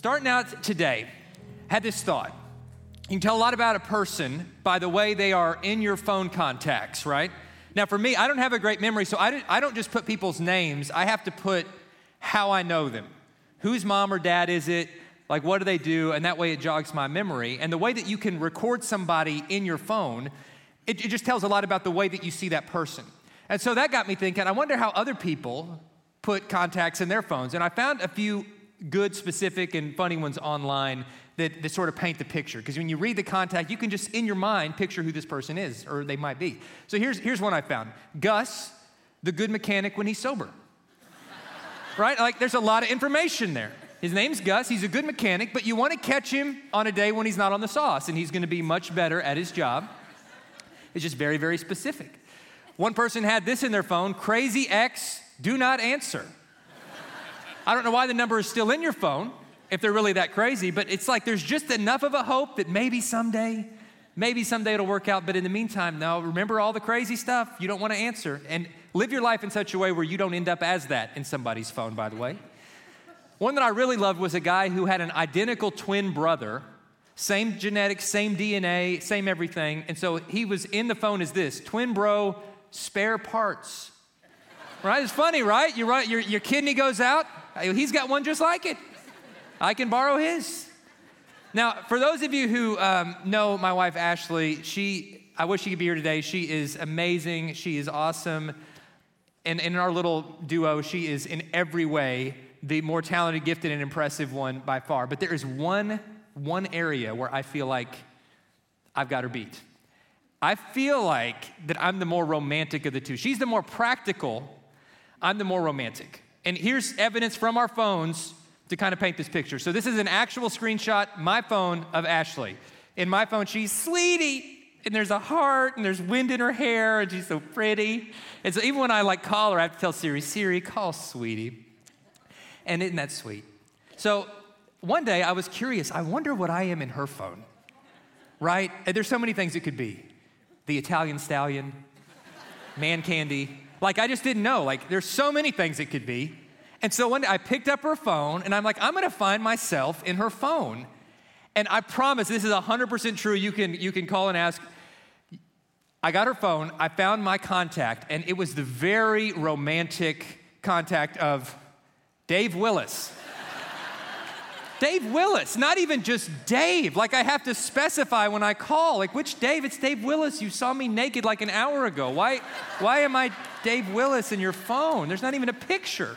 starting out today, had this thought. You can tell a lot about a person by the way they are in your phone contacts, right? Now, for me, I don't have a great memory, so I, I don't just put people's names, I have to put how I know them. Whose mom or dad is it? Like, what do they do? And that way it jogs my memory. And the way that you can record somebody in your phone, it, it just tells a lot about the way that you see that person. And so that got me thinking, I wonder how other people put contacts in their phones. And I found a few good, specific, and funny ones online that, that sort of paint the picture. Because when you read the contact, you can just in your mind picture who this person is, or they might be. So here's, here's one I found Gus, the good mechanic when he's sober. right? Like there's a lot of information there. His name's Gus. He's a good mechanic, but you want to catch him on a day when he's not on the sauce, and he's going to be much better at his job. It's just very, very specific. One person had this in their phone crazy X, do not answer. I don't know why the number is still in your phone if they're really that crazy, but it's like there's just enough of a hope that maybe someday, maybe someday it'll work out. But in the meantime, now remember all the crazy stuff you don't want to answer. And live your life in such a way where you don't end up as that in somebody's phone, by the way. One that I really loved was a guy who had an identical twin brother, same genetics, same DNA, same everything. And so he was in the phone as this twin bro, spare parts. Right? It's funny, right? You run, your, your kidney goes out, he's got one just like it. I can borrow his. Now, for those of you who um, know my wife Ashley, she, I wish she could be here today. She is amazing. She is awesome. And in our little duo, she is in every way the more talented, gifted, and impressive one by far. But there is one, one area where I feel like I've got her beat. I feel like that I'm the more romantic of the two. She's the more practical, I'm the more romantic. And here's evidence from our phones to kind of paint this picture. So this is an actual screenshot, my phone of Ashley. In my phone, she's sweetie, and there's a heart, and there's wind in her hair, and she's so pretty. And so even when I like call her, I have to tell Siri, Siri, call sweetie. And isn't that sweet? So one day I was curious, I wonder what I am in her phone, right? And there's so many things it could be. The Italian stallion, man candy. Like I just didn't know. Like there's so many things it could be. And so one day I picked up her phone and I'm like, I'm gonna find myself in her phone. And I promise this is 100% true. You can, you can call and ask. I got her phone, I found my contact, and it was the very romantic contact of Dave Willis. Dave Willis, not even just Dave. Like I have to specify when I call, like which Dave? It's Dave Willis. You saw me naked like an hour ago. Why, why am I Dave Willis in your phone? There's not even a picture.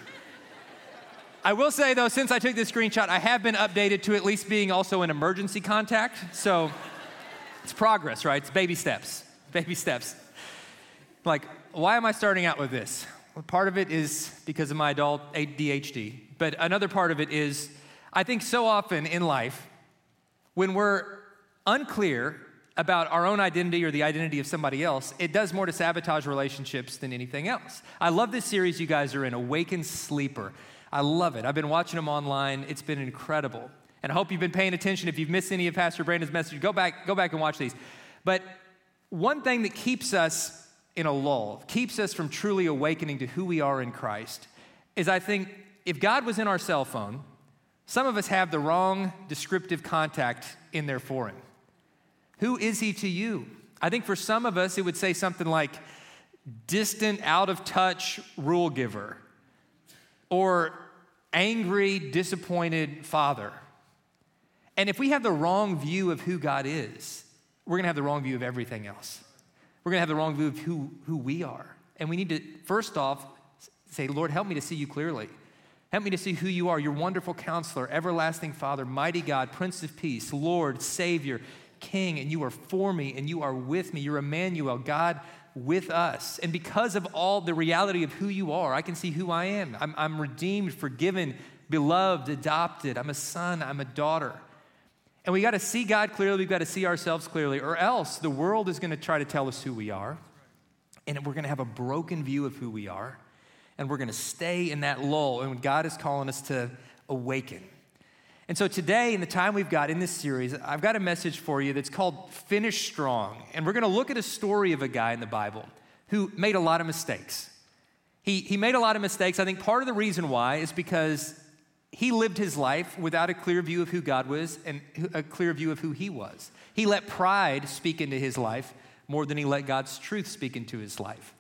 I will say though, since I took this screenshot, I have been updated to at least being also an emergency contact. So it's progress, right? It's baby steps, baby steps. Like, why am I starting out with this? Well, part of it is because of my adult ADHD, but another part of it is I think so often in life, when we're unclear about our own identity or the identity of somebody else, it does more to sabotage relationships than anything else. I love this series you guys are in, Awakened Sleeper. I love it. I've been watching them online. It's been incredible. And I hope you've been paying attention. If you've missed any of Pastor Brandon's message, go back, go back and watch these. But one thing that keeps us in a lull, keeps us from truly awakening to who we are in Christ, is I think if God was in our cell phone, some of us have the wrong descriptive contact in there for him. Who is he to you? I think for some of us, it would say something like distant, out of touch rule giver, or angry, disappointed father. And if we have the wrong view of who God is, we're to have the wrong view of everything else. We're to have the wrong view of who, who we are. And we need to, first off, say, Lord, help me to see you clearly. Help me to see who you are, your wonderful counselor, everlasting Father, mighty God, Prince of Peace, Lord, Savior, King, and you are for me and you are with me. You're Emmanuel, God with us. And because of all the reality of who you are, I can see who I am. I'm, I'm redeemed, forgiven, beloved, adopted. I'm a son, I'm a daughter. And we got to see God clearly, we've got to see ourselves clearly, or else the world is going to try to tell us who we are. And we're going to have a broken view of who we are. And we're going to stay in that lull. And God is calling us to awaken. And so today, in the time we've got in this series, I've got a message for you that's called Finish Strong. And we're going to look at a story of a guy in the Bible who made a lot of mistakes. He, he made a lot of mistakes. I think part of the reason why is because he lived his life without a clear view of who God was and a clear view of who he was. He let pride speak into his life more than he let God's truth speak into his life.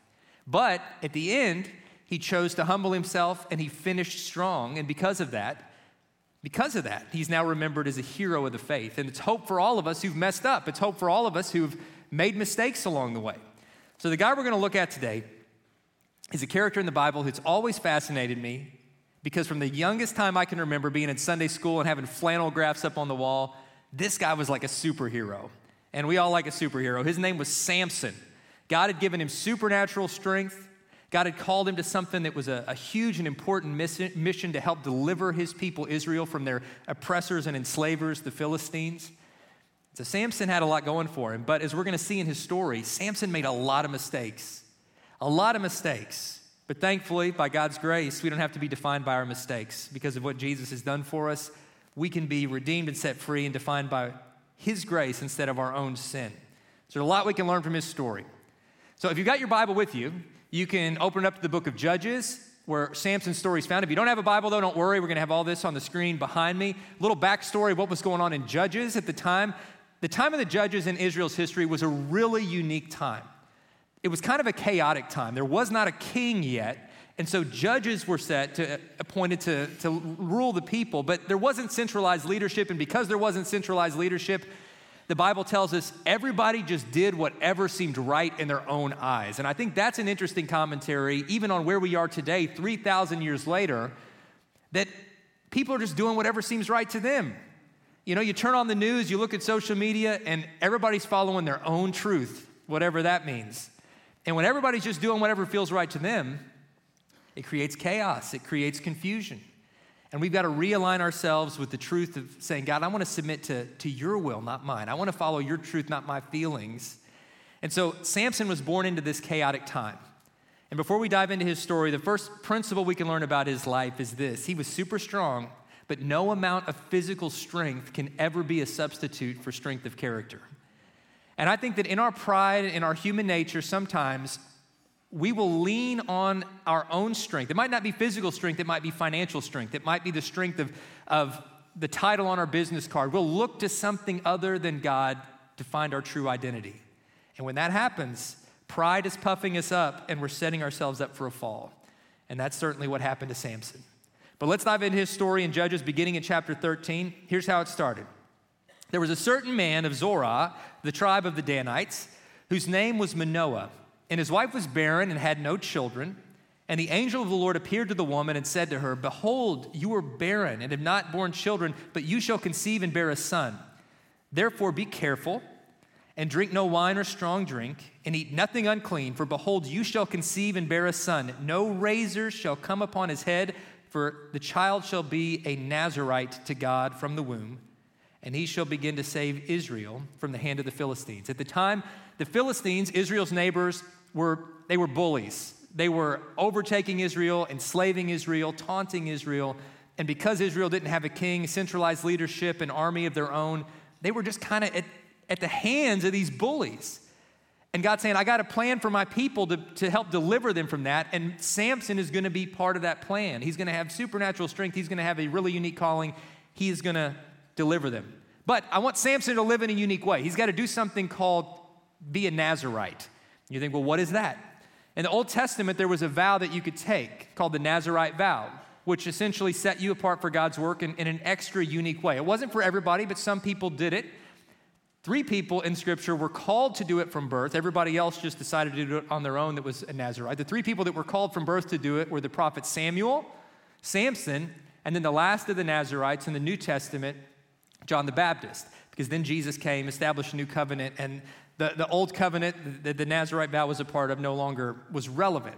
But at the end, he chose to humble himself and he finished strong. And because of that, because of that, he's now remembered as a hero of the faith. And it's hope for all of us who've messed up. It's hope for all of us who've made mistakes along the way. So, the guy we're going to look at today is a character in the Bible who's always fascinated me because from the youngest time I can remember being in Sunday school and having flannel graphs up on the wall, this guy was like a superhero. And we all like a superhero. His name was Samson. God had given him supernatural strength. God had called him to something that was a, a huge and important mission to help deliver his people, Israel, from their oppressors and enslavers, the Philistines. So Samson had a lot going for him. But as we're going to see in his story, Samson made a lot of mistakes. A lot of mistakes. But thankfully, by God's grace, we don't have to be defined by our mistakes because of what Jesus has done for us. We can be redeemed and set free and defined by His grace instead of our own sin. So, there's a lot we can learn from His story. So, if you've got your Bible with you, you can open up to the book of Judges where Samson's story is found. If you don't have a Bible, though, don't worry. We're going to have all this on the screen behind me. A little backstory of what was going on in Judges at the time. The time of the Judges in Israel's history was a really unique time it was kind of a chaotic time. There was not a king yet. And so judges were set to uh, appointed to, to rule the people, but there wasn't centralized leadership. And because there wasn't centralized leadership, the Bible tells us everybody just did whatever seemed right in their own eyes. And I think that's an interesting commentary, even on where we are today, 3,000 years later, that people are just doing whatever seems right to them. You know, you turn on the news, you look at social media, and everybody's following their own truth, whatever that means. And when everybody's just doing whatever feels right to them, it creates chaos, it creates confusion. And we've got to realign ourselves with the truth of saying, God, I want to submit to, to your will, not mine. I want to follow your truth, not my feelings. And so Samson was born into this chaotic time. And before we dive into his story, the first principle we can learn about his life is this he was super strong, but no amount of physical strength can ever be a substitute for strength of character. And I think that in our pride, and in our human nature, sometimes we will lean on our own strength. It might not be physical strength, it might be financial strength, it might be the strength of, of the title on our business card. We'll look to something other than God to find our true identity. And when that happens, pride is puffing us up and we're setting ourselves up for a fall. And that's certainly what happened to Samson. But let's dive into his story in Judges beginning in chapter 13. Here's how it started. There was a certain man of Zorah, the tribe of the Danites, whose name was Manoah, and his wife was barren and had no children. And the angel of the Lord appeared to the woman and said to her, Behold, you are barren and have not borne children, but you shall conceive and bear a son. Therefore, be careful and drink no wine or strong drink, and eat nothing unclean, for behold, you shall conceive and bear a son. No razors shall come upon his head, for the child shall be a Nazarite to God from the womb and he shall begin to save Israel from the hand of the Philistines. At the time, the Philistines, Israel's neighbors, were they were bullies. They were overtaking Israel, enslaving Israel, taunting Israel, and because Israel didn't have a king, centralized leadership, an army of their own, they were just kind of at, at the hands of these bullies. And God's saying, I got a plan for my people to, to help deliver them from that. And Samson is going to be part of that plan. He's going to have supernatural strength. He's going to have a really unique calling. He is going to deliver them. But I want Samson to live in a unique way. He's got to do something called be a Nazarite. You think, well, what is that? In the Old Testament, there was a vow that you could take called the Nazarite vow, which essentially set you apart for God's work in, in an extra unique way. It wasn't for everybody, but some people did it. Three people in Scripture were called to do it from birth. Everybody else just decided to do it on their own that was a Nazarite. The three people that were called from birth to do it were the prophet Samuel, Samson, and then the last of the Nazarites in the New Testament John the Baptist, because then Jesus came, established a new covenant, and the, the old covenant that the Nazarite vow was a part of no longer was relevant.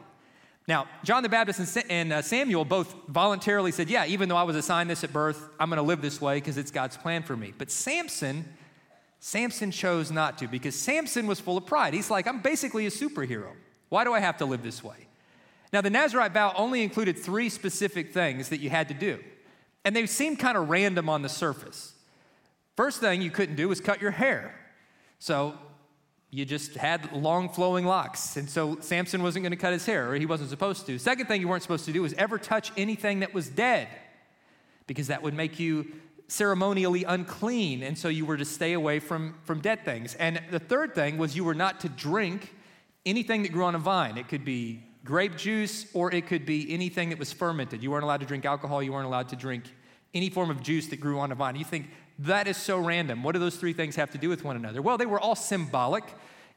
Now, John the Baptist and, uh, Samuel both voluntarily said, Yeah, even though I was assigned this at birth, I'm going to live this way because it's God's plan for me. But Samson, Samson chose not to because Samson was full of pride. He's like, I'm basically a superhero. Why do I have to live this way? Now, the Nazarite vow only included three specific things that you had to do, and they seemed kind of random on the surface. First thing you couldn't do was cut your hair. So you just had long flowing locks. And so Samson wasn't going to cut his hair, or he wasn't supposed to. Second thing you weren't supposed to do was ever touch anything that was dead. because that would make you ceremonially unclean. And so you were to stay away from, from dead things. And the third thing was you were not to drink anything that grew on a vine. It could be grape juice or it could be anything that was fermented. You weren't allowed to drink alcohol, you weren't allowed to drink any form of juice that grew on a vine. You think, that is so random. What do those three things have to do with one another? Well, they were all symbolic.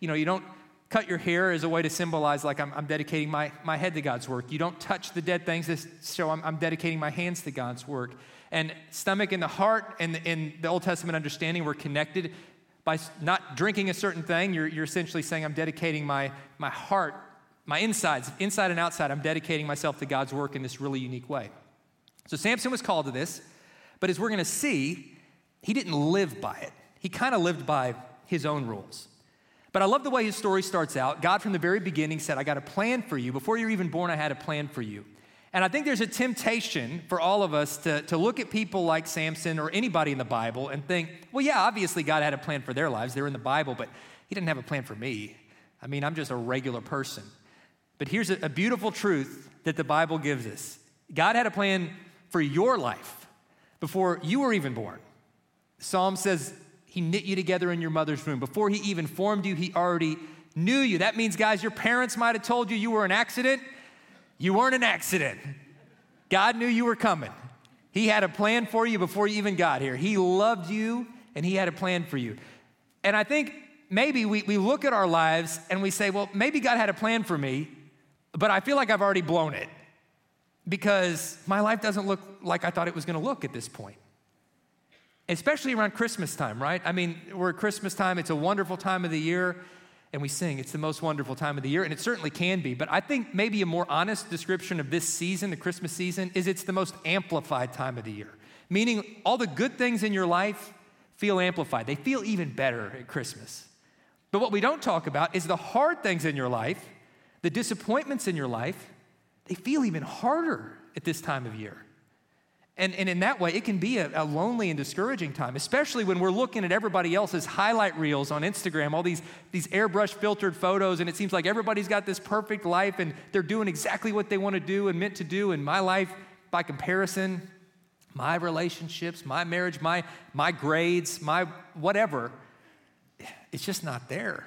You know, you don't cut your hair as a way to symbolize, like, I'm, I'm dedicating my, my head to God's work. You don't touch the dead things to show I'm, I'm dedicating my hands to God's work. And stomach and the heart and in the Old Testament understanding were connected by not drinking a certain thing. You're, you're essentially saying, I'm dedicating my, my heart, my insides, inside and outside. I'm dedicating myself to God's work in this really unique way. So Samson was called to this, but as we're going to see, he didn't live by it. He kind of lived by his own rules. But I love the way his story starts out. God, from the very beginning, said, I got a plan for you. Before you're even born, I had a plan for you. And I think there's a temptation for all of us to, to look at people like Samson or anybody in the Bible and think, well, yeah, obviously God had a plan for their lives. They're in the Bible, but He didn't have a plan for me. I mean, I'm just a regular person. But here's a, a beautiful truth that the Bible gives us God had a plan for your life before you were even born. Psalm says, He knit you together in your mother's womb. Before He even formed you, He already knew you. That means, guys, your parents might have told you you were an accident. You weren't an accident. God knew you were coming. He had a plan for you before you even got here. He loved you and He had a plan for you. And I think maybe we, we look at our lives and we say, well, maybe God had a plan for me, but I feel like I've already blown it because my life doesn't look like I thought it was going to look at this point. Especially around Christmas time, right? I mean, we're at Christmas time, it's a wonderful time of the year and we sing, it's the most wonderful time of the year, and it certainly can be. But I think maybe a more honest description of this season, the Christmas season, is it's the most amplified time of the year. Meaning, all the good things in your life feel amplified, they feel even better at Christmas. But what we don't talk about is the hard things in your life, the disappointments in your life, they feel even harder at this time of year. And, and in that way, it can be a, a, lonely and discouraging time, especially when we're looking at everybody else's highlight reels on Instagram, all these, these airbrush filtered photos, and it seems like everybody's got this perfect life and they're doing exactly what they want to do and meant to do. And my life, by comparison, my relationships, my marriage, my, my grades, my whatever, it's just not there.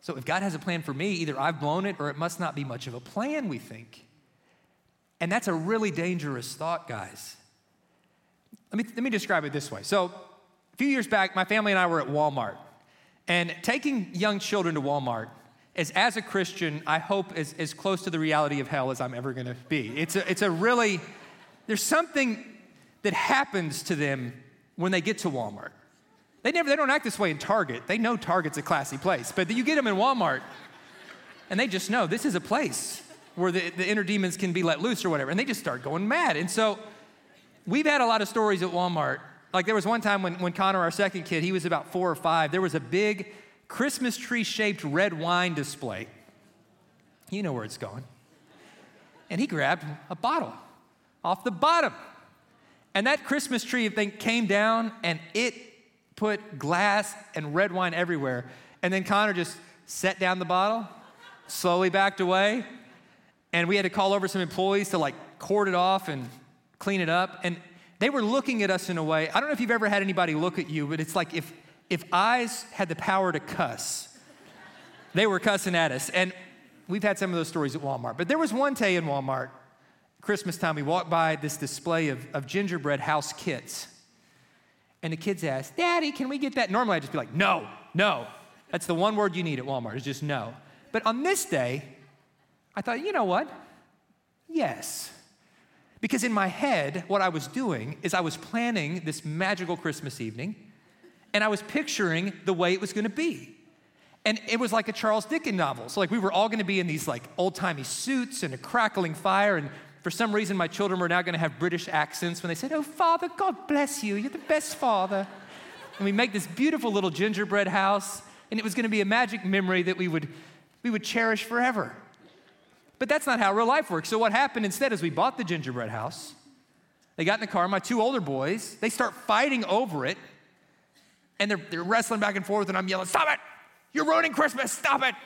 So if God has a plan for me, either I've blown it or it must not be much of a plan, we think. And that's a really dangerous thought, guys. Let me, let me describe it this way. So, a few years back, my family and I were at Walmart. And taking young children to Walmart is, as a Christian, I hope, is as close to the reality of hell as I'm ever gonna be. It's a, it's a really, there's something that happens to them when they get to Walmart. They never, they don't act this way in Target. They know Target's a classy place, but you get them in Walmart, and they just know this is a place where the, the inner demons can be let loose or whatever. And they just start going mad. And so we've had a lot of stories at Walmart. Like there was one time when, when Connor, our second kid, he was about four or five, there was a big Christmas tree shaped red wine display. You know where it's going. And he grabbed a bottle off the bottom. And that Christmas tree thing came down and it put glass and red wine everywhere. And then Connor just set down the bottle, slowly backed away, and we had to call over some employees to like cord it off and clean it up. And they were looking at us in a way. I don't know if you've ever had anybody look at you, but it's like if if eyes had the power to cuss, they were cussing at us. And we've had some of those stories at Walmart. But there was one day in Walmart, Christmas time, we walked by this display of, of gingerbread house kits. And the kids asked, Daddy, can we get that? Normally I'd just be like, no, no. That's the one word you need at Walmart, is just no. But on this day, I thought, you know what? Yes. Because in my head, what I was doing is I was planning this magical Christmas evening, and I was picturing the way it was gonna be. And it was like a Charles Dickens novel. So, like, we were all gonna be in these like old timey suits and a crackling fire. And for some reason, my children were now gonna have British accents when they said, Oh, Father, God bless you. You're the best father. And we make this beautiful little gingerbread house, and it was gonna be a magic memory that we would, we would cherish forever. But that's not how real life works. So what happened instead is we bought the gingerbread house. They got in the car, my two older boys, they start fighting over it. And they're, they're wrestling back and forth, and I'm yelling, Stop it! You're ruining Christmas, stop it!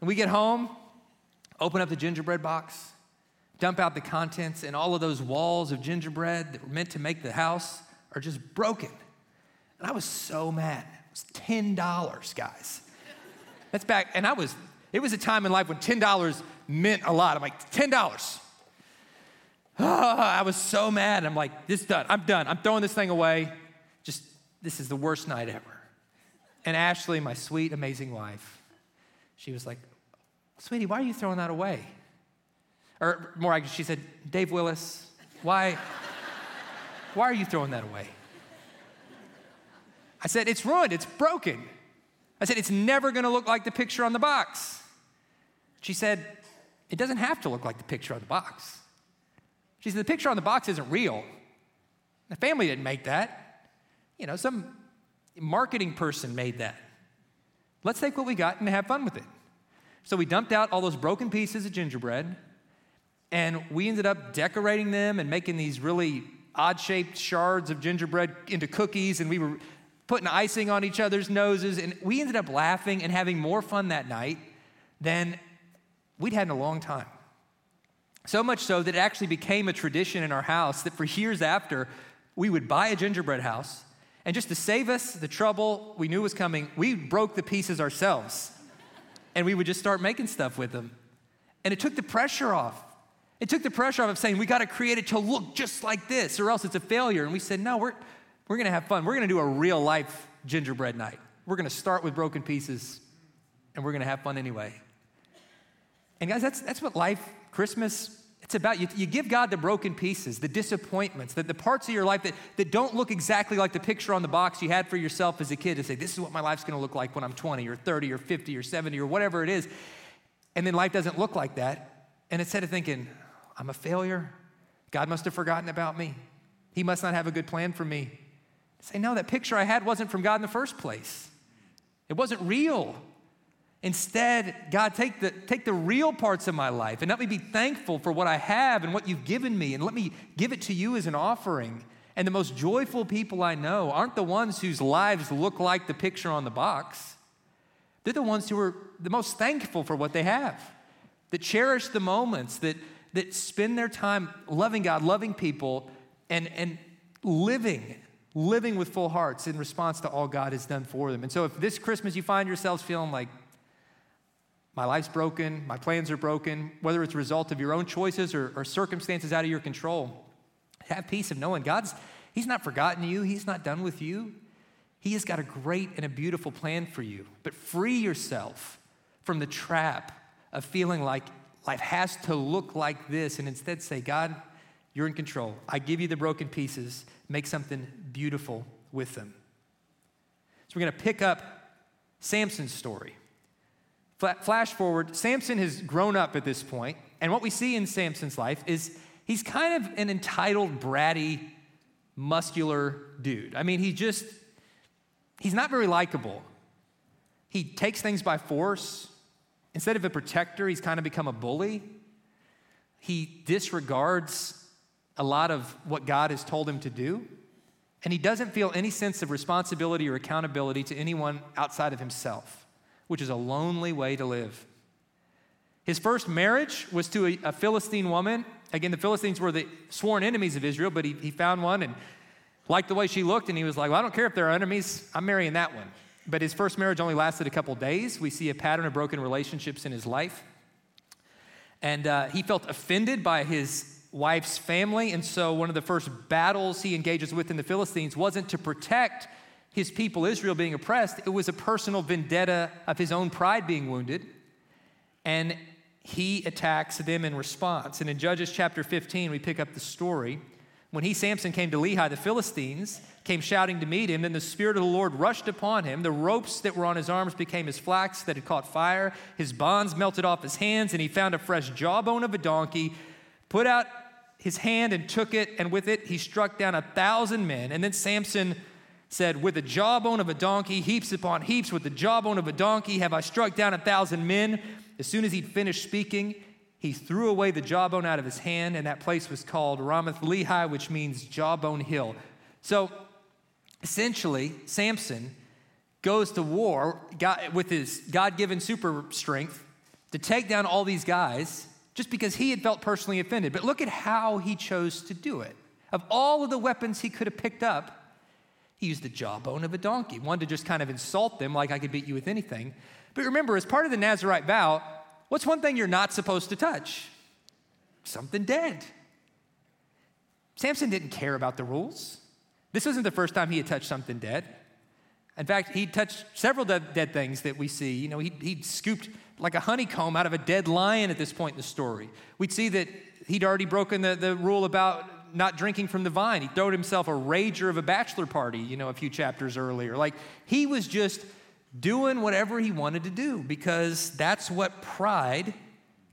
And we get home, open up the gingerbread box, dump out the contents, and all of those walls of gingerbread that were meant to make the house are just broken. And I was so mad. It was $10, guys. That's back, and I was, it was a time in life when $10 meant a lot. I'm like, $10. Oh, I was so mad. I'm like, this is done. I'm done. I'm throwing this thing away. Just, this is the worst night ever. And Ashley, my sweet, amazing wife, she was like, Sweetie, why are you throwing that away? Or more, she said, Dave Willis, why, why are you throwing that away? I said, It's ruined, it's broken. I said, It's never gonna look like the picture on the box. She said, It doesn't have to look like the picture on the box. She said, The picture on the box isn't real. The family didn't make that. You know, some marketing person made that. Let's take what we got and have fun with it. So we dumped out all those broken pieces of gingerbread and we ended up decorating them and making these really odd shaped shards of gingerbread into cookies and we were putting icing on each other's noses and we ended up laughing and having more fun that night than we'd had in a long time. So much so that it actually became a tradition in our house that for years after, we would buy a gingerbread house, and just to save us the trouble we knew was coming, we broke the pieces ourselves. And we would just start making stuff with them. And it took the pressure off. It took the pressure off of saying, we got to create it to look just like this, or else it's a failure. And we said, no, we're, we're going to have fun. We're going to do a real life gingerbread night. We're going to start with broken pieces, and we're going to have fun anyway. And guys, that's, that's what life, Christmas, it's about you, you give God the broken pieces, the disappointments, the, the parts of your life that, that don't look exactly like the picture on the box you had for yourself as a kid to say, this is what my life's gonna look like when I'm 20 or 30 or 50 or 70 or whatever it is. And then life doesn't look like that. And instead of thinking, I'm a failure, God must have forgotten about me, He must not have a good plan for me. Say, no, that picture I had wasn't from God in the first place. It wasn't real. Instead, God, take the, take the real parts of my life and let me be thankful for what I have and what you've given me, and let me give it to you as an offering. And the most joyful people I know aren't the ones whose lives look like the picture on the box. They're the ones who are the most thankful for what they have, that cherish the moments, that, that spend their time loving God, loving people, and, and living, living with full hearts in response to all God has done for them. And so if this Christmas you find yourselves feeling like, my life's broken, my plans are broken, whether it's a result of your own choices or, or circumstances out of your control. Have peace of knowing God's, He's not forgotten you, He's not done with you. He has got a great and a beautiful plan for you. But free yourself from the trap of feeling like life has to look like this and instead say, God, you're in control. I give you the broken pieces, make something beautiful with them. So we're going to pick up Samson's story. Flash forward, Samson has grown up at this point, and what we see in Samson's life is he's kind of an entitled, bratty, muscular dude. I mean, he just, he's not very likable. He takes things by force. Instead of a protector, he's kind of become a bully. He disregards a lot of what God has told him to do. And he doesn't feel any sense of responsibility or accountability to anyone outside of himself which is a lonely way to live. His first marriage was to a, a, Philistine woman. Again, the Philistines were the sworn enemies of Israel, but he, he found one and liked the way she looked, and he was like, Well, I don't care if they're enemies, I'm marrying that one. But his first marriage only lasted a couple days. We see a pattern of broken relationships in his life. And uh, he felt offended by his wife's family, and so one of the first battles he engages with in the Philistines wasn't to protect his people Israel being oppressed, it was a personal vendetta of his own pride being wounded. And he attacks them in response. And in Judges chapter 15, we pick up the story. When he, Samson, came to Lehi, the Philistines came shouting to meet him. Then the Spirit of the Lord rushed upon him. The ropes that were on his arms became as flax that had caught fire. His bonds melted off his hands, and he found a fresh jawbone of a donkey, put out his hand and took it, and with it he struck down a thousand men. And then Samson said, With the jawbone of a donkey, heaps upon heaps, with the jawbone of a donkey, have I struck down a thousand men. As soon as he'd finished speaking, he threw away the jawbone out of his hand, and that place was called Ramath Lehi, which means jawbone hill. So essentially, Samson goes to war with his God given super strength to take down all these guys just because he had felt personally offended. But look at how he chose to do it. Of all of the weapons he could have picked up, he used the jawbone of a donkey, one to just kind of insult them, like I could beat you with anything. But remember, as part of the Nazarite vow, what's one thing you're not supposed to touch? Something dead. Samson didn't care about the rules. This wasn't the first time he had touched something dead. In fact, he touched several dead, dead things that we see. You know, he, he scooped like a honeycomb out of a dead lion at this point in the story. We'd see that he'd already broken the, the rule about not drinking from the vine. He throwed himself a rager of a bachelor party, you know, a few chapters earlier. Like he was just doing whatever he wanted to do because that's what pride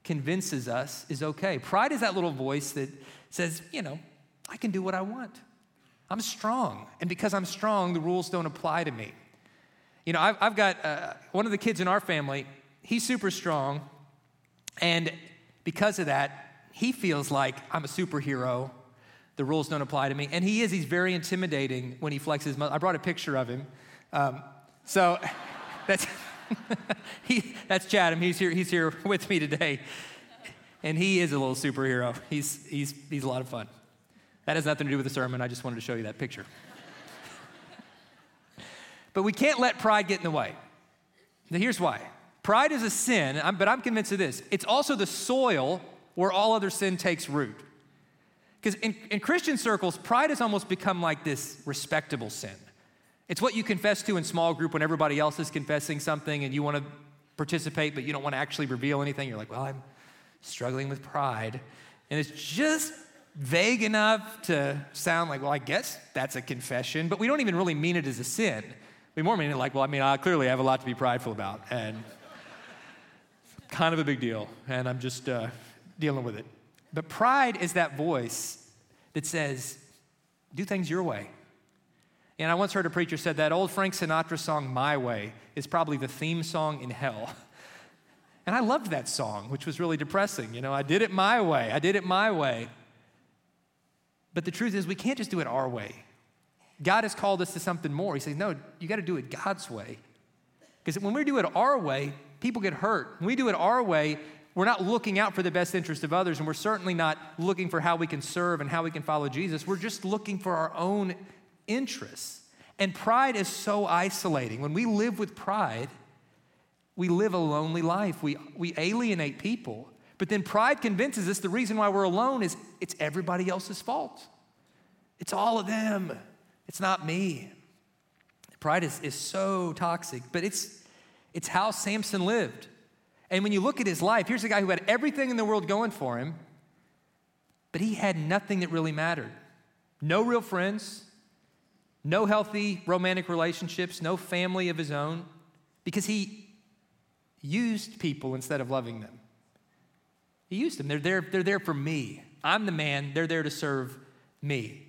convinces us is okay. Pride is that little voice that says, you know, I can do what I want. I'm strong. And because I'm strong, the rules don't apply to me. You know, I've, I've got uh, one of the kids in our family, he's super strong. And because of that, he feels like I'm a superhero. The rules don't apply to me. And he is, he's very intimidating when he flexes. I brought a picture of him. Um, so that's, he, that's Chatham. He's here, he's here with me today. And he is a little superhero. He's, he's, he's a lot of fun. That has nothing to do with the sermon. I just wanted to show you that picture. but we can't let pride get in the way. Now, here's why pride is a sin, but I'm convinced of this it's also the soil where all other sin takes root. Because in, in Christian circles, pride has almost become like this respectable sin. It's what you confess to in small group when everybody else is confessing something and you want to participate, but you don't want to actually reveal anything. You're like, well, I'm struggling with pride. And it's just vague enough to sound like, well, I guess that's a confession, but we don't even really mean it as a sin. We more mean it like, well, I mean, I clearly have a lot to be prideful about, and kind of a big deal, and I'm just uh, dealing with it. But pride is that voice that says, do things your way. And I once heard a preacher said that old Frank Sinatra song, My Way, is probably the theme song in hell. And I loved that song, which was really depressing. You know, I did it my way. I did it my way. But the truth is, we can't just do it our way. God has called us to something more. He says, no, you got to do it God's way. Because when we do it our way, people get hurt. When we do it our way, we're not looking out for the best interest of others, and we're certainly not looking for how we can serve and how we can follow Jesus. We're just looking for our own interests. And pride is so isolating. When we live with pride, we live a lonely life. We, we alienate people. But then pride convinces us the reason why we're alone is it's everybody else's fault. It's all of them. It's not me. Pride is, is so toxic, but it's, it's how Samson lived. And when you look at his life, here's a guy who had everything in the world going for him, but he had nothing that really mattered. No real friends, no healthy romantic relationships, no family of his own, because he used people instead of loving them. He used them. They're there, they're there for me. I'm the man. They're there to serve me.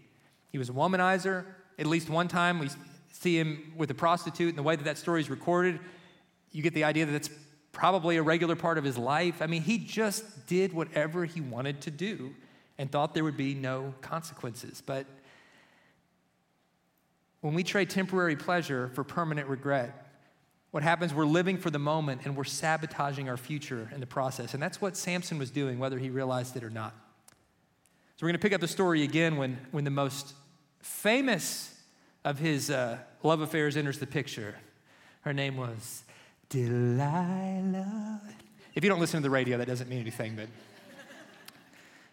He was a womanizer. At least one time, we see him with a prostitute, and the way that that story is recorded, you get the idea that it's probably a regular part of his life. I mean, he just did whatever he wanted to do and thought there would be no consequences. But when we trade temporary pleasure for permanent regret, what happens, we're living for the moment and we're sabotaging our future in the process. And that's what Samson was doing, whether he realized it or not. So we're going to pick up the story again when, when the most famous of his uh, love affairs enters the picture. Her name was Delilah. If you don't listen to the radio, that doesn't mean anything, but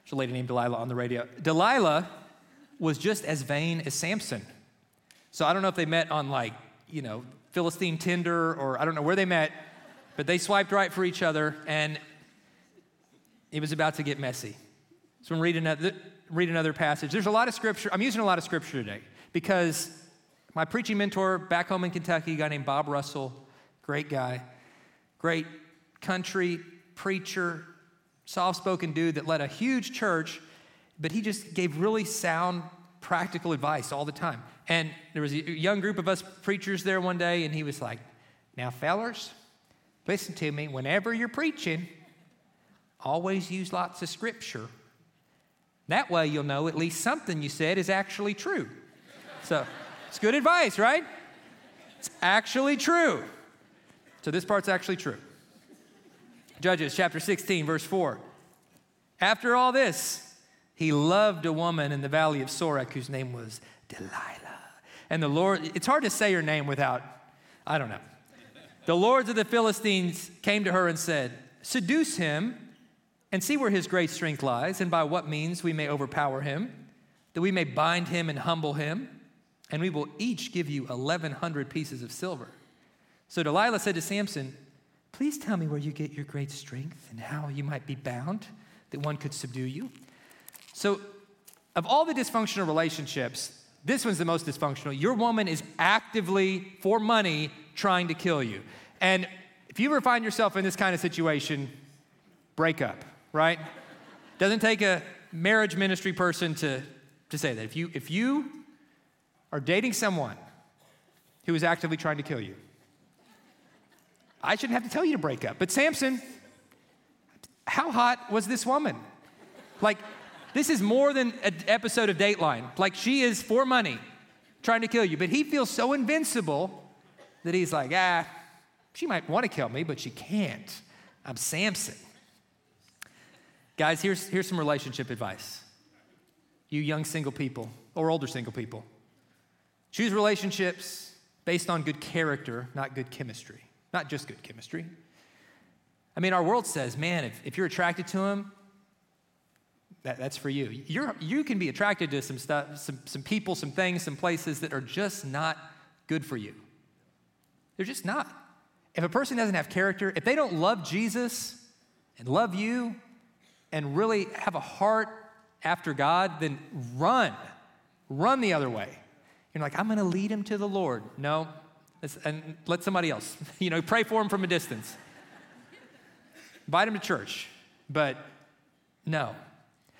there's a lady named Delilah on the radio. Delilah was just as vain as Samson. So I don't know if they met on like, you know, Philistine Tinder, or I don't know where they met, but they swiped right for each other, and it was about to get messy. So I'm reading another, read another passage. There's a lot of scripture. I'm using a lot of scripture today because my preaching mentor back home in Kentucky, a guy named Bob Russell, great guy, great country preacher, soft spoken dude that led a huge church, but he just gave really sound, practical advice all the time. And there was a young group of us preachers there one day, and he was like, Now, fellers, listen to me. Whenever you're preaching, always use lots of scripture. That way you'll know at least something you said is actually true. So it's good advice, right? It's actually true. So this part's actually true. Judges chapter 16, verse 4. After all this, he loved a woman in the valley of Sorek whose name was Delilah. And the Lord, it's hard to say her name without, I don't know. The lords of the Philistines came to her and said, Seduce him and see where his great strength lies, and by what means we may overpower him, that we may bind him and humble him, and we will each give you 1,100 pieces of silver. So Delilah said to Samson, Please tell me where you get your great strength and how you might be bound, that one could subdue you. So, of all the dysfunctional relationships, this one's the most dysfunctional. Your woman is actively, for money, trying to kill you. And if you ever find yourself in this kind of situation, break up, right? Doesn't take a marriage ministry person to, to say that. If you, if you are dating someone who is actively trying to kill you, I shouldn't have to tell you to break up. But Samson, how hot was this woman? Like, this is more than an episode of Dateline. Like, she is for money trying to kill you. But he feels so invincible that he's like, ah, she might want to kill me, but she can't. I'm Samson. Guys, here's, here's some relationship advice. You young single people, or older single people, choose relationships based on good character, not good chemistry. Not just good chemistry. I mean, our world says, man, if, if you're attracted to him, that, that's for you. You're, you can be attracted to some stuff, some, some people, some things, some places that are just not good for you. They're just not. If a person doesn't have character, if they don't love Jesus and love you and really have a heart after God, then run. Run the other way. You're like, I'm going to lead him to the Lord. No, and let somebody else, you know, pray for him from a distance. Invite him to church. But no.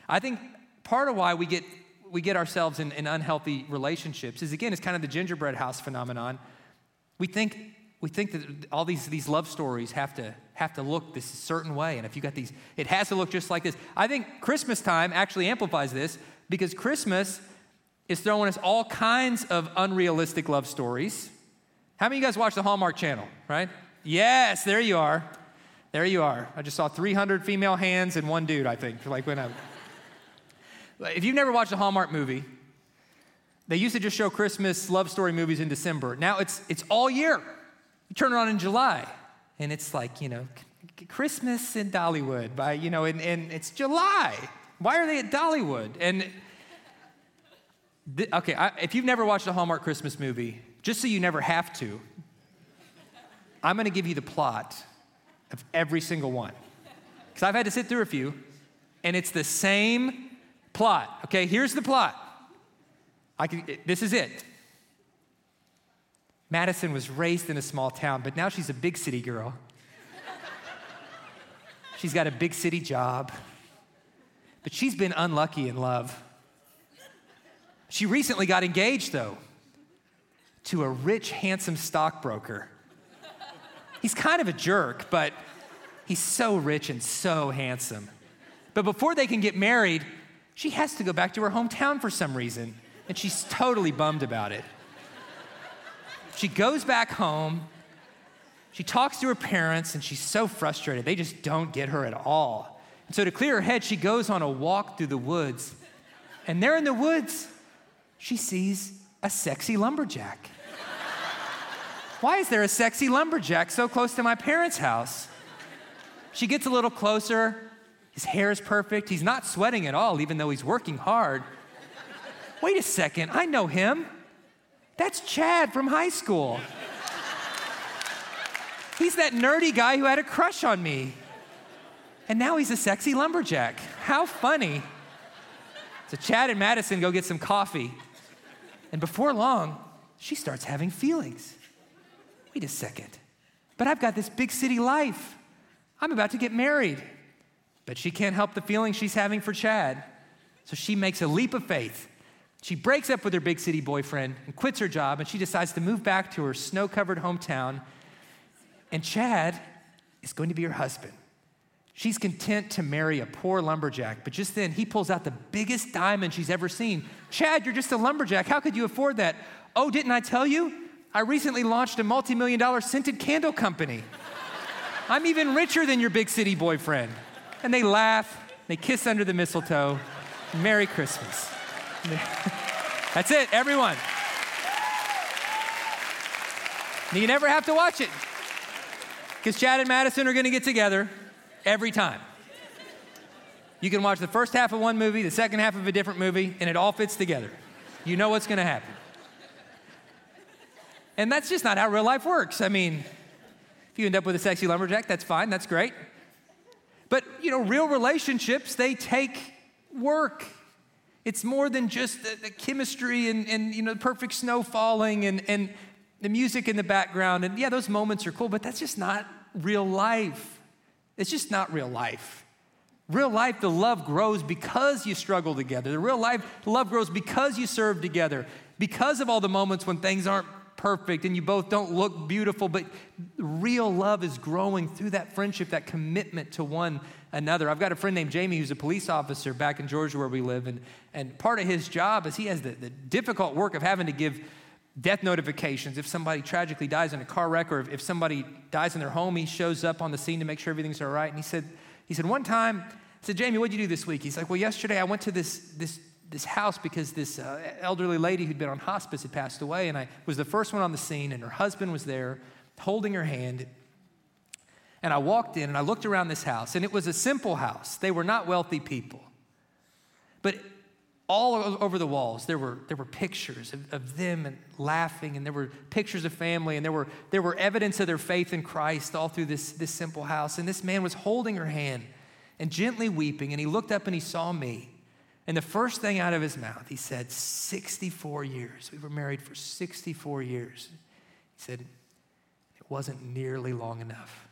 I think part of why we get, we get ourselves in, in unhealthy relationships is, again, it's kind of the gingerbread house phenomenon. We think, we think that all these, these love stories have to, have to look this certain way. And if you got these, it has to look just like this. I think Christmas time actually amplifies this because Christmas is throwing us all kinds of unrealistic love stories how many of you guys watch the Hallmark Channel, right? Yes, there you are. There you are. I just saw 300 female hands and one dude, I think, like when I. If you've never watched a Hallmark movie, they used to just show Christmas love story movies in December. Now it's, it's all year. You turn it on in July, and it's like, you know, Christmas in Dollywood by, you know, and, and it's July. Why are they at Dollywood? And, th- okay, I, if you've never watched a Hallmark Christmas movie, just so you never have to, I'm going to give you the plot of every single one. Because I've had to sit through a few, and it's the same plot. Okay, here's the plot. I can, this is it. Madison was raised in a small town, but now she's a big city girl. she's got a big city job, but she's been unlucky in love. She recently got engaged, though to a rich, handsome stockbroker. He's kind of a jerk, but he's so rich and so handsome. But before they can get married, she has to go back to her hometown for some reason, and she's totally bummed about it. She goes back home, she talks to her parents, and she's so frustrated. They just don't get her at all. And so, to clear her head, she goes on a walk through the woods. And there in the woods, she sees a sexy lumberjack. Why is there a sexy lumberjack so close to my parents' house? She gets a little closer. His hair is perfect. He's not sweating at all, even though he's working hard. Wait a second, I know him. That's Chad from high school. He's that nerdy guy who had a crush on me. And now he's a sexy lumberjack. How funny. So Chad and Madison go get some coffee. And before long, she starts having feelings wait a second, but I've got this big city life. I'm about to get married. But she can't help the feeling she's having for Chad. So she makes a leap of faith. She breaks up with her big city boyfriend and quits her job, and she decides to move back to her snow covered hometown. And Chad is going to be her husband. She's content to marry a poor lumberjack, but just then he pulls out the biggest diamond she's ever seen. Chad, you're just a lumberjack. How could you afford that? Oh, didn't I tell you? I recently launched a multi million dollar scented candle company. I'm even richer than your big city boyfriend. And they laugh they kiss under the mistletoe. Merry Christmas. That's it, everyone. You never have to watch it because Chad and Madison are going to get together every time. You can watch the first half of one movie, the second half of a different movie, and it all fits together. You know what's going to happen. And that's just not how real life works. I mean, if you end up with a sexy lumberjack, that's fine, that's great. But, you know, real relationships, they take work. It's more than just the, the chemistry and, and, you know, the perfect snow falling and, and the music in the background. And yeah, those moments are cool, but that's just not real life. It's just not real life. Real life, the love grows because you struggle together. The real life, the love grows because you serve together, because of all the moments when things aren't perfect and you both don't look beautiful, but real love is growing through that friendship, that commitment to one another. I've got a friend named Jamie who's a police officer back in Georgia where we live, and, and part of his job is he has the, the difficult work of having to give death notifications. If somebody tragically dies in a car wreck or if somebody dies in their home, he shows up on the scene to make sure everything's all right. And he said, he said, one time, I said, Jamie, what'd you do this week? He's like, well, yesterday I went to this, this, this house because this uh, elderly lady who'd been on hospice had passed away. And I was the first one on the scene, and her husband was there holding her hand. And I walked in and I looked around this house, and it was a simple house. They were not wealthy people. But all over the walls there were, there were pictures of, of them and laughing and there were pictures of family and there were, there were evidence of their faith in christ all through this, this simple house and this man was holding her hand and gently weeping and he looked up and he saw me and the first thing out of his mouth he said 64 years. We were married for 64 years. He said it wasn't nearly long enough.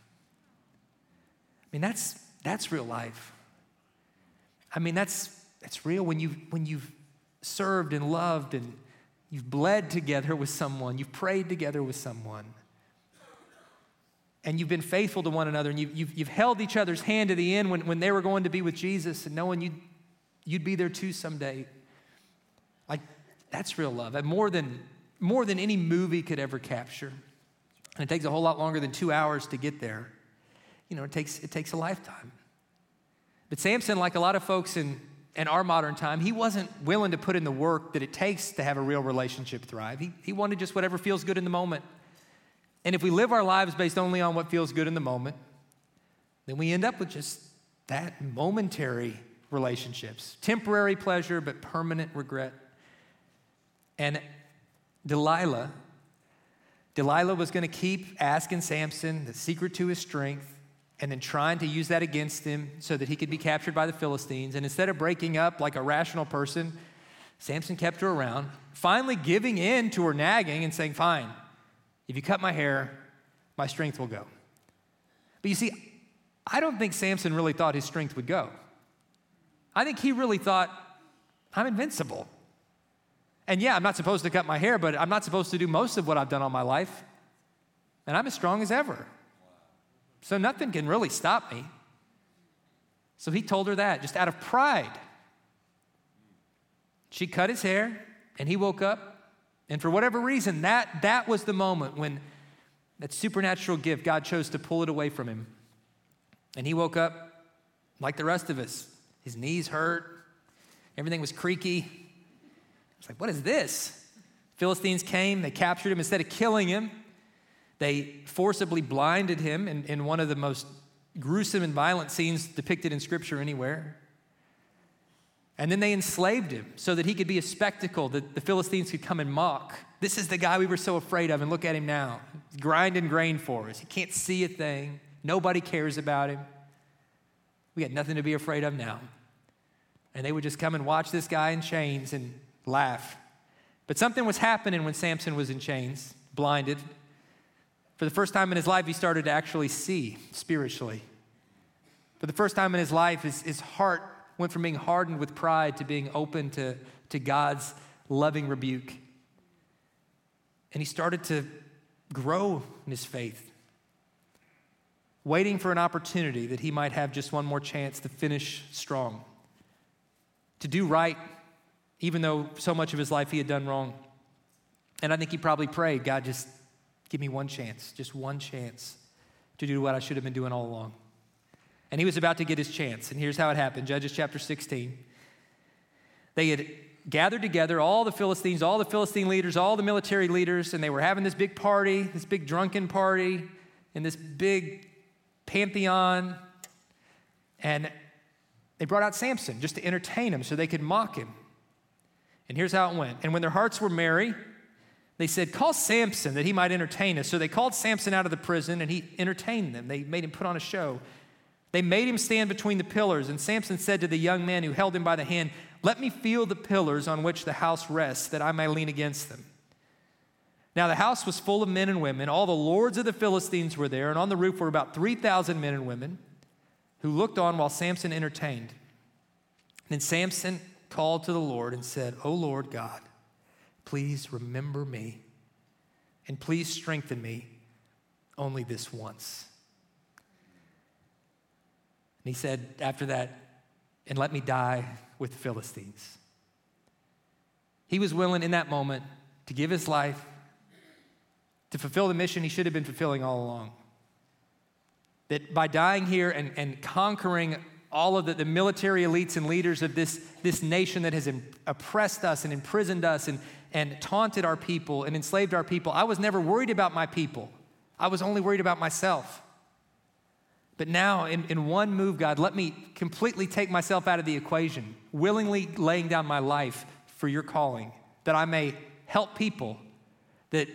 I mean that's that's real life. I mean that's it's real when you've, when you've served and loved and you've bled together with someone, you've prayed together with someone, and you've been faithful to one another, and you've, you've, you've held each other's hand to the end when, when they were going to be with Jesus and knowing you'd, you'd be there too someday. Like, that's real love. And more than, more than any movie could ever capture. And it takes a whole lot longer than two hours to get there. You know, it takes, it takes a lifetime. But Samson, like a lot of folks in, in our modern time, he wasn't willing to put in the work that it takes to have a real relationship thrive. He, he wanted just whatever feels good in the moment. And if we live our lives based only on what feels good in the moment, then we end up with just that momentary relationships, temporary pleasure, but permanent regret. And Delilah, Delilah was going to keep asking Samson the secret to his strength and then trying to use that against him so that he could be captured by the Philistines. And instead of breaking up like a rational person, Samson kept her around, finally giving in to her nagging and saying, Fine, if you cut my hair, my strength will go. But you see, I don't think Samson really thought his strength would go. I think he really thought, I'm invincible. And yeah, I'm not supposed to cut my hair, but I'm not supposed to do most of what I've done all my life. And I'm as strong as ever. So nothing can really stop me. So he told her that just out of pride. She cut his hair and he woke up. And for whatever reason, that, that was the moment when that supernatural gift, God chose to pull it away from him. And he woke up like the rest of us. His knees hurt, everything was creaky. It's like, what is this? Philistines came, they captured him. Instead of killing him, they forcibly blinded him in, in one of the most gruesome and violent scenes depicted in Scripture anywhere. And then they enslaved him so that he could be a spectacle that the Philistines could come and mock. This is the guy we were so afraid of, and look at him now. He's grinding grain for us. He can't see a thing. Nobody cares about him. We got nothing to be afraid of now. And they would just come and watch this guy in chains and laugh. But something was happening when Samson was in chains, blinded. For the first time in his life, he started to actually see spiritually. For the first time in his life, his, his heart went from being hardened with pride to being open to, to God's loving rebuke. And he started to grow in his faith, waiting for an opportunity that he might have just one more chance to finish strong, to do right, even though so much of his life he had done wrong. And I think he probably prayed, God, just Give me one chance, just one chance to do what I should have been doing all along. and he was about to get his chance. And here's how it happened Judges chapter 16. They had gathered together all the Philistines, all the Philistine leaders, all the military leaders, and they were having this big party, this big drunken party, in this big pantheon. And they brought out Samson just to entertain him so they could mock him. And here's how it went. And when their hearts were merry, they said, Call Samson that he might entertain us. So they called Samson out of the prison and he entertained them. They made him put on a show. They made him stand between the pillars. And Samson said to the young man who held him by the hand, Let me feel the pillars on which the house rests, that I may lean against them. Now the house was full of men and women. All the lords of the Philistines were there, and on the roof were about 3,000 men and women who looked on while Samson entertained. Then Samson called to the Lord and said, O Lord God, please remember me and please strengthen me only this once. And he said after that, and let me die with the Philistines. He was willing in that moment to give his life to fulfill the mission he should have been fulfilling all along. That by dying here and, and conquering all of the, the military elites and leaders of this, this nation that has oppressed us and imprisoned us and, and taunted our people and enslaved our people, I was never worried about my people. I was only worried about myself. But now, in, in one move, God, let me completely take myself out of the equation, willingly laying down my life for your calling, that I may help people that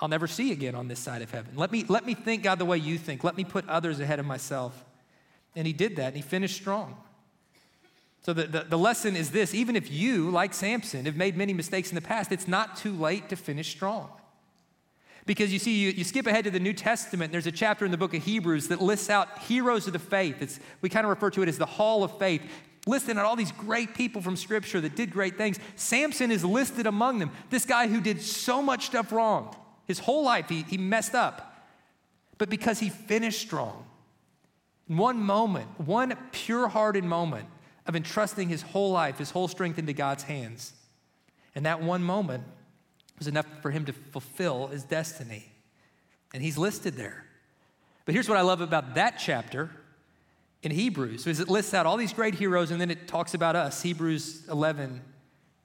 I'll never see again on this side of heaven. Let me, let me think, God, the way you think. Let me put others ahead of myself. And he did that, and he finished strong. So the, the, the, lesson is this even if you, like Samson, have made many mistakes in the past, it's not too late to finish strong. Because you see, you, you skip ahead to the New Testament, there's a chapter in the book of Hebrews that lists out heroes of the faith. It's, we kind of refer to it as the Hall of Faith, listing out all these great people from Scripture that did great things. Samson is listed among them. This guy who did so much stuff wrong. His whole life, he, he messed up. But because he finished strong, one moment, one pure hearted moment of entrusting his whole life, his whole strength into God's hands. And that one moment was enough for him to fulfill his destiny. And he's listed there. But here's what I love about that chapter in Hebrews is it lists out all these great heroes and then it talks about us. Hebrews 11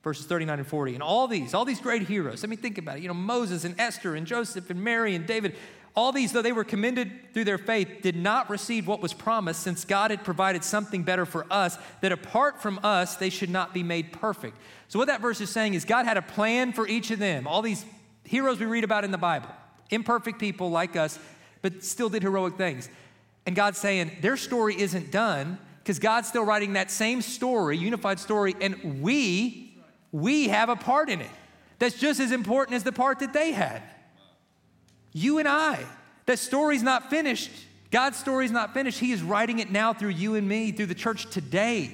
verses 39 and 40. And all these, all these great heroes. I mean think about it. You know Moses and Esther and Joseph and Mary and David all these, though they were commended through their faith, did not receive what was promised, since God had provided something better for us, that apart from us, they should not be made perfect. So, what that verse is saying is God had a plan for each of them. All these heroes we read about in the Bible, imperfect people like us, but still did heroic things. And God's saying their story isn't done because God's still writing that same story, unified story, and we, we have a part in it that's just as important as the part that they had. You and I. That story's not finished. God's story's not finished. He is writing it now through you and me, through the church today.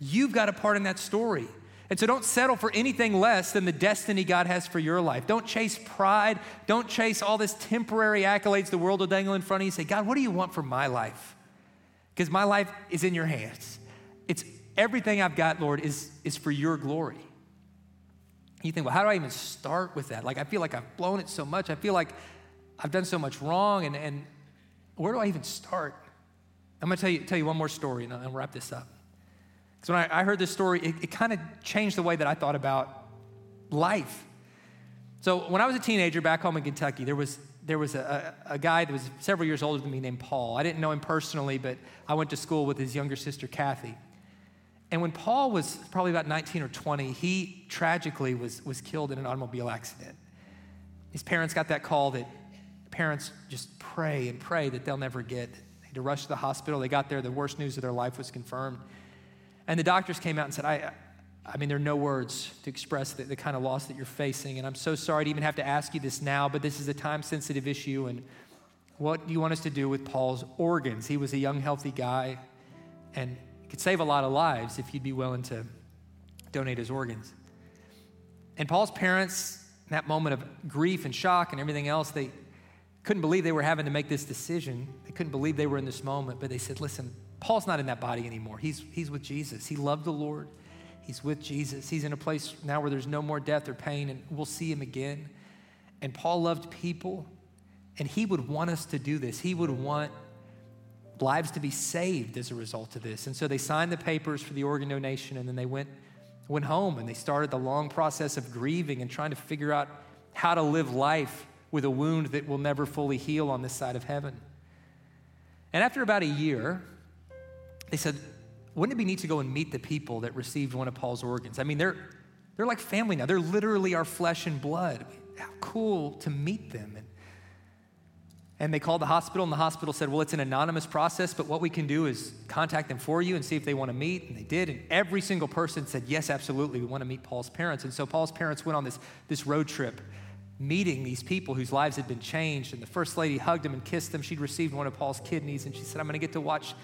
You've got a part in that story. And so don't settle for anything less than the destiny God has for your life. Don't chase pride. Don't chase all this temporary accolades the world will dangle in front of you. Say, God, what do you want for my life? Because my life is in your hands. It's everything I've got, Lord, is, is for your glory. You think, well, how do I even start with that? Like, I feel like I've blown it so much. I feel like I've done so much wrong, and, and where do I even start? I'm going to tell you, tell you one more story, and I'll wrap this up. Because when I, I, heard this story, it, it kind of changed the way that I thought about life. So when I was a teenager back home in Kentucky, there was, there was a, a, a guy that was several years older than me named Paul. I didn't know him personally, but I went to school with his younger sister, Kathy. And when Paul was probably about 19 or 20, he tragically was, was killed in an automobile accident. His parents got that call that parents just pray and pray that they'll never get. They had to rush to the hospital. They got there, the worst news of their life was confirmed. And the doctors came out and said, I, I mean, there are no words to express the, the kind of loss that you're facing. And I'm so sorry to even have to ask you this now, but this is a time sensitive issue. And what do you want us to do with Paul's organs? He was a young, healthy guy. And could save a lot of lives if you'd be willing to donate his organs. And Paul's parents, in that moment of grief and shock and everything else, they couldn't believe they were having to make this decision. They couldn't believe they were in this moment, but they said, listen, Paul's not in that body anymore. He's, he's with Jesus. He loved the Lord. He's with Jesus. He's in a place now where there's no more death or pain, and we'll see him again. And Paul loved people, and he would want us to do this. He would want lives to be saved as a result of this. And so they signed the papers for the organ donation and then they went, went home and they started the long process of grieving and trying to figure out how to live life with a wound that will never fully heal on this side of heaven. And after about a year, they said, wouldn't it be neat to go and meet the people that received one of Paul's organs? I mean, they're, they're like family now. They're literally our flesh and blood. How cool to meet them. And, and they called the hospital, and the hospital said, Well, it's an anonymous process, but what we can do is contact them for you and see if they want to meet. And they did. And every single person said, Yes, absolutely, we want to meet Paul's parents. And so Paul's parents went on this, this road trip meeting these people whose lives had been changed. And the first lady hugged them and kissed them. She'd received one of Paul's kidneys, and she said, I'm going to get to watch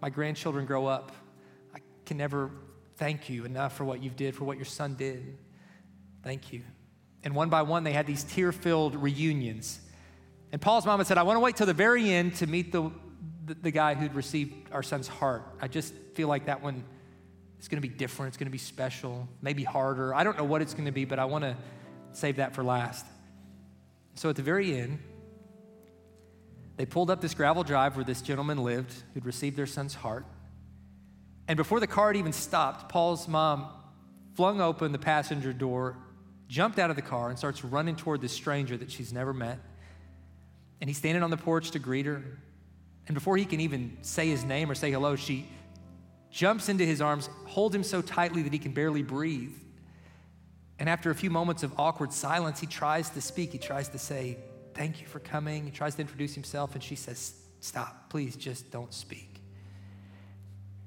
my grandchildren grow up I can never thank you enough for what you've did, for what your son did. Thank you. And one by one, they had these tear filled reunions. And Paul's mom had said, I want to wait till the very end to meet the, the, the guy who'd received our son's heart. I just feel like that one is going to be different. It's going to be special, maybe harder. I don't know what it's going to be, but I want to save that for last. So at the very end, they pulled up this gravel drive where this gentleman lived who'd received their son's heart. And before the car had even stopped, Paul's mom flung open the passenger door, jumped out of the car, and starts running toward this stranger that she's never met. And he's standing on the porch to greet her. And before he can even say his name or say hello, she jumps into his arms, holds him so tightly that he can barely breathe. And after a few moments of awkward silence, he tries to speak. He tries to say, Thank you for coming. He tries to introduce himself, and she says, Stop, please, just don't speak.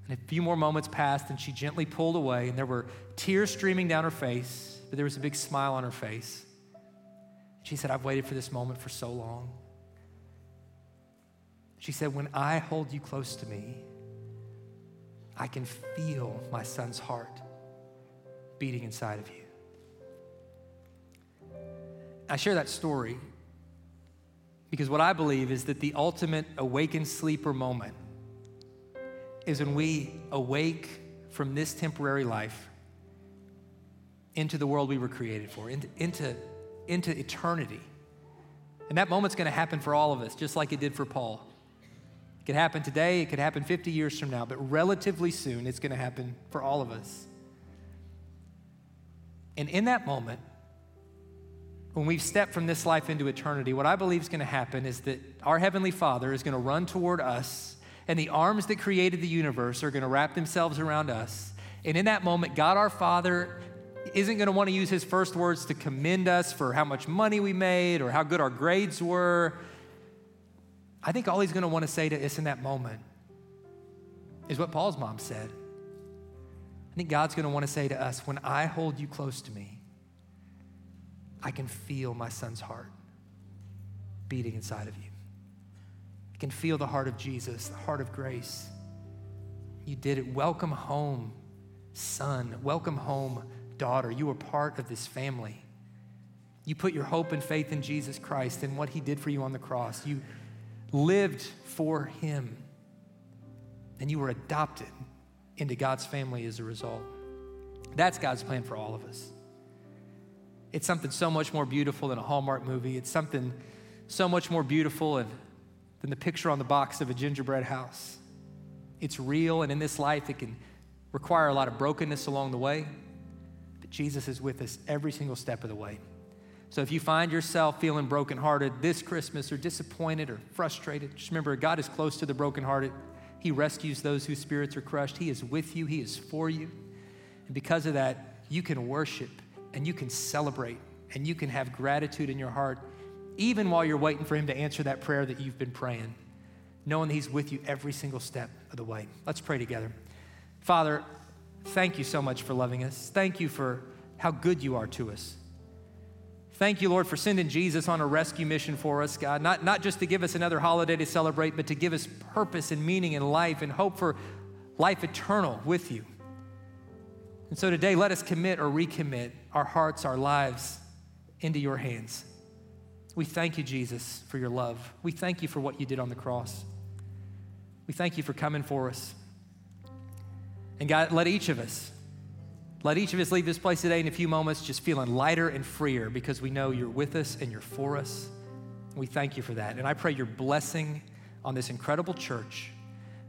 And a few more moments passed, and she gently pulled away, and there were tears streaming down her face, but there was a big smile on her face. She said, I've waited for this moment for so long. She said, When I hold you close to me, I can feel my son's heart beating inside of you. I share that story because what I believe is that the ultimate awakened sleeper moment is when we awake from this temporary life into the world we were created for, into, into, into eternity. And that moment's going to happen for all of us, just like it did for Paul. It could happen today, it could happen 50 years from now, but relatively soon it's going to happen for all of us. And in that moment, when we've stepped from this life into eternity, what I believe is going to happen is that our Heavenly Father is going to run toward us and the arms that created the universe are going to wrap themselves around us. And in that moment, God our Father isn't going to want to use his first words to commend us for how much money we made or how good our grades were. I think all he's going to want to say to us in that moment is what Paul's mom said. I think God's going to want to say to us, when I hold you close to me, I can feel my son's heart beating inside of you. I can feel the heart of Jesus, the heart of grace. You did it. Welcome home, son. Welcome home, daughter. You are part of this family. You put your hope and faith in Jesus Christ and what he did for you on the cross. You lived for him, and you were adopted into God's family as a result. That's God's plan for all of us. It's something so much more beautiful than a Hallmark movie. It's something so much more beautiful than the picture on the box of a gingerbread house. It's real, and in this life, it can require a lot of brokenness along the way, but Jesus is with us every single step of the way. So if you find yourself feeling brokenhearted this Christmas or disappointed or frustrated, just remember God is close to the brokenhearted. He rescues those whose spirits are crushed. He is with you, He is for you. And because of that, you can worship and you can celebrate and you can have gratitude in your heart even while you're waiting for Him to answer that prayer that you've been praying, knowing that He's with you every single step of the way. Let's pray together. Father, thank you so much for loving us. Thank you for how good you are to us. Thank you, Lord, for sending Jesus on a rescue mission for us, God. Not, not just to give us another holiday to celebrate, but to give us purpose and meaning in life and hope for life eternal with you. And so today, let us commit or recommit our hearts, our lives into your hands. We thank you, Jesus, for your love. We thank you for what you did on the cross. We thank you for coming for us. And God, let each of us, let each of us leave this place today in a few moments just feeling lighter and freer because we know you're with us and you're for us. We thank you for that. And I pray your blessing on this incredible church.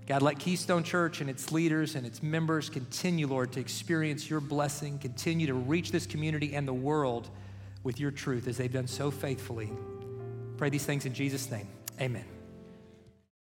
God, let Keystone Church and its leaders and its members continue, Lord, to experience your blessing, continue to reach this community and the world with your truth as they've done so faithfully. Pray these things in Jesus' name. Amen.